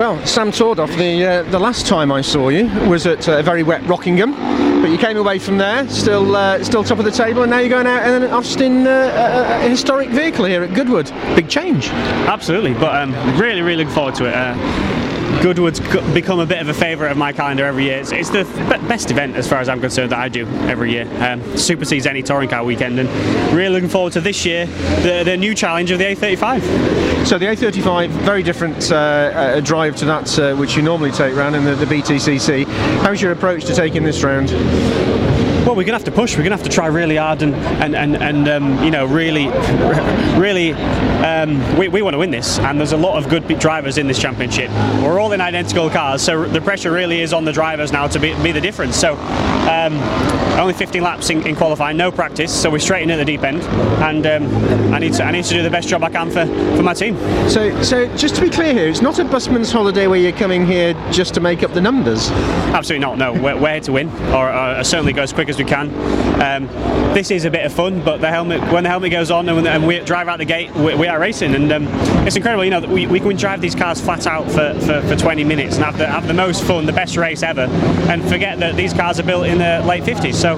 Well, Sam Tordoff, the uh, the last time I saw you was at uh, very wet Rockingham, but you came away from there still uh, still top of the table, and now you're going out in an Austin uh, a, a historic vehicle here at Goodwood. Big change. Absolutely, but um, really, really looking forward to it. Goodwood's become a bit of a favourite of my calendar every year. It's, it's the best event, as far as I'm concerned, that I do every year. Um, supersedes any touring car weekend, and really looking forward to this year, the, the new challenge of the A35. So the A35, very different uh, uh, drive to that uh, which you normally take round in the, the BTCC. How's your approach to taking this round? Well, we're going to have to push. We're going to have to try really hard and and and, and um, you know really, really, um, we, we want to win this. And there's a lot of good drivers in this championship. We're all in identical cars, so the pressure really is on the drivers now to be, be the difference. So um, only 15 laps in, in, qualifying, no practice, so we're straight in at the deep end. And um, I need to I need to do the best job I can for, for my team. So so just to be clear here, it's not a busman's holiday where you're coming here just to make up the numbers. Absolutely not. No, we're, we're here to win, or, or certainly go as quick as we can. Um, this is a bit of fun, but the helmet when the helmet goes on and, and we drive out the gate, we, we are racing, and um, it's incredible. You know, we, we can drive these cars flat out for, for, for 20 minutes and have the, have the most fun, the best race ever, and forget that these cars are built in the late 50s. So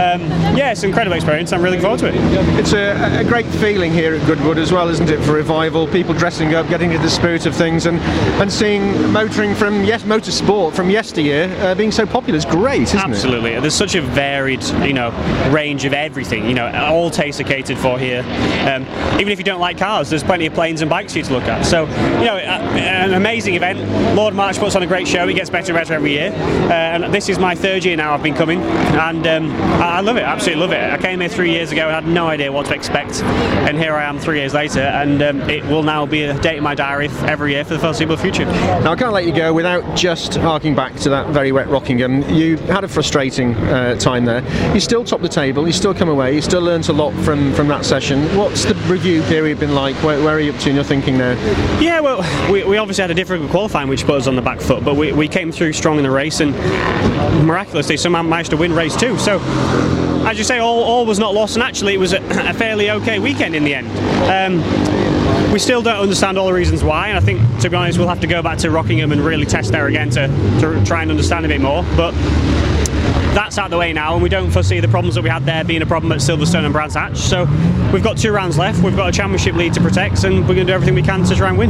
um, yeah, it's an incredible experience. I'm really looking forward to it. It's a, a, great feeling here at Goodwood as well, isn't it, for revival? People dressing up, getting into the spirit of things, and and seeing motoring from yes, motorsport from yesteryear uh, being so popular is great, isn't Absolutely. it? Absolutely. There's such a varied, you know, range of everything. You know, all tastes are catered for here. Um, even if you don't like cars, there's plenty of planes and bikes for you to look at. So, you know, an amazing event. Lord March puts on a great show. He gets better and better every year. Uh, and this is my third year now. I've been coming, and um, I love it, absolutely love it. I came here three years ago and had no idea what to expect, and here I am three years later, and um, it will now be a date in my diary every year for the foreseeable future. Now I can't let you go without just harking back to that very wet Rockingham. You had a frustrating uh, time there. You still top the table. You still come away. You still learnt a lot from from that session. What's the review period been like? Where, where are you up to in your thinking now? Yeah, well, we, we obviously had a difficult qualifying, which put us on the back foot, but we, we came through strong in the race and miraculously somehow managed to win race two. So as you say, all, all was not lost, and actually it was a, a fairly okay weekend in the end. Um, we still don't understand all the reasons why, and I think, to be honest, we'll have to go back to Rockingham and really test there again to, to try and understand a bit more. But that's out of the way now, and we don't foresee the problems that we had there being a problem at Silverstone and Brands Hatch. So we've got two rounds left, we've got a championship lead to protect, and we're going to do everything we can to try and win.